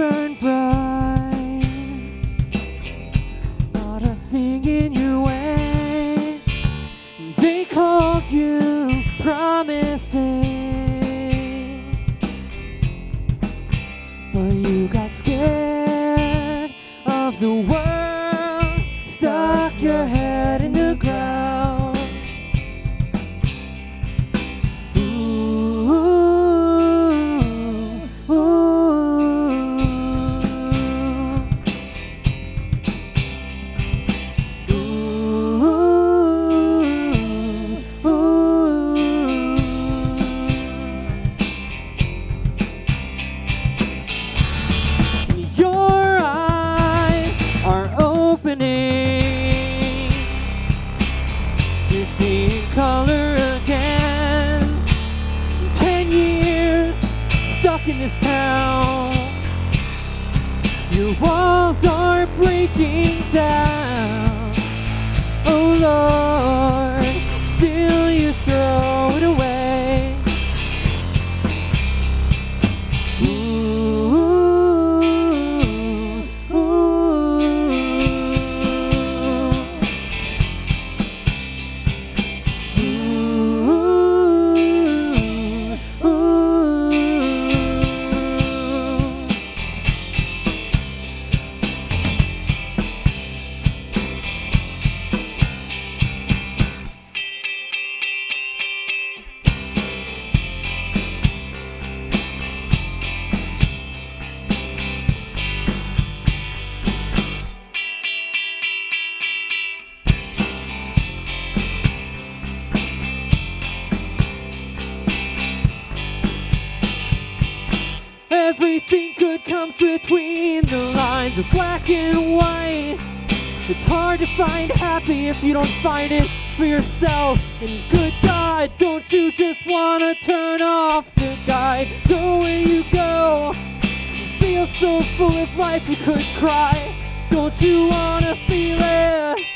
burn bright. Not a thing in your way. They called you promising, but you got scared of the world. Opening. You're seeing color again. Ten years stuck in this town. Your walls are Everything good comes between the lines of black and white. It's hard to find happy if you don't find it for yourself. And good God, don't you just wanna turn off the guide? Go where you go. Feel so full of life you could cry. Don't you wanna feel it?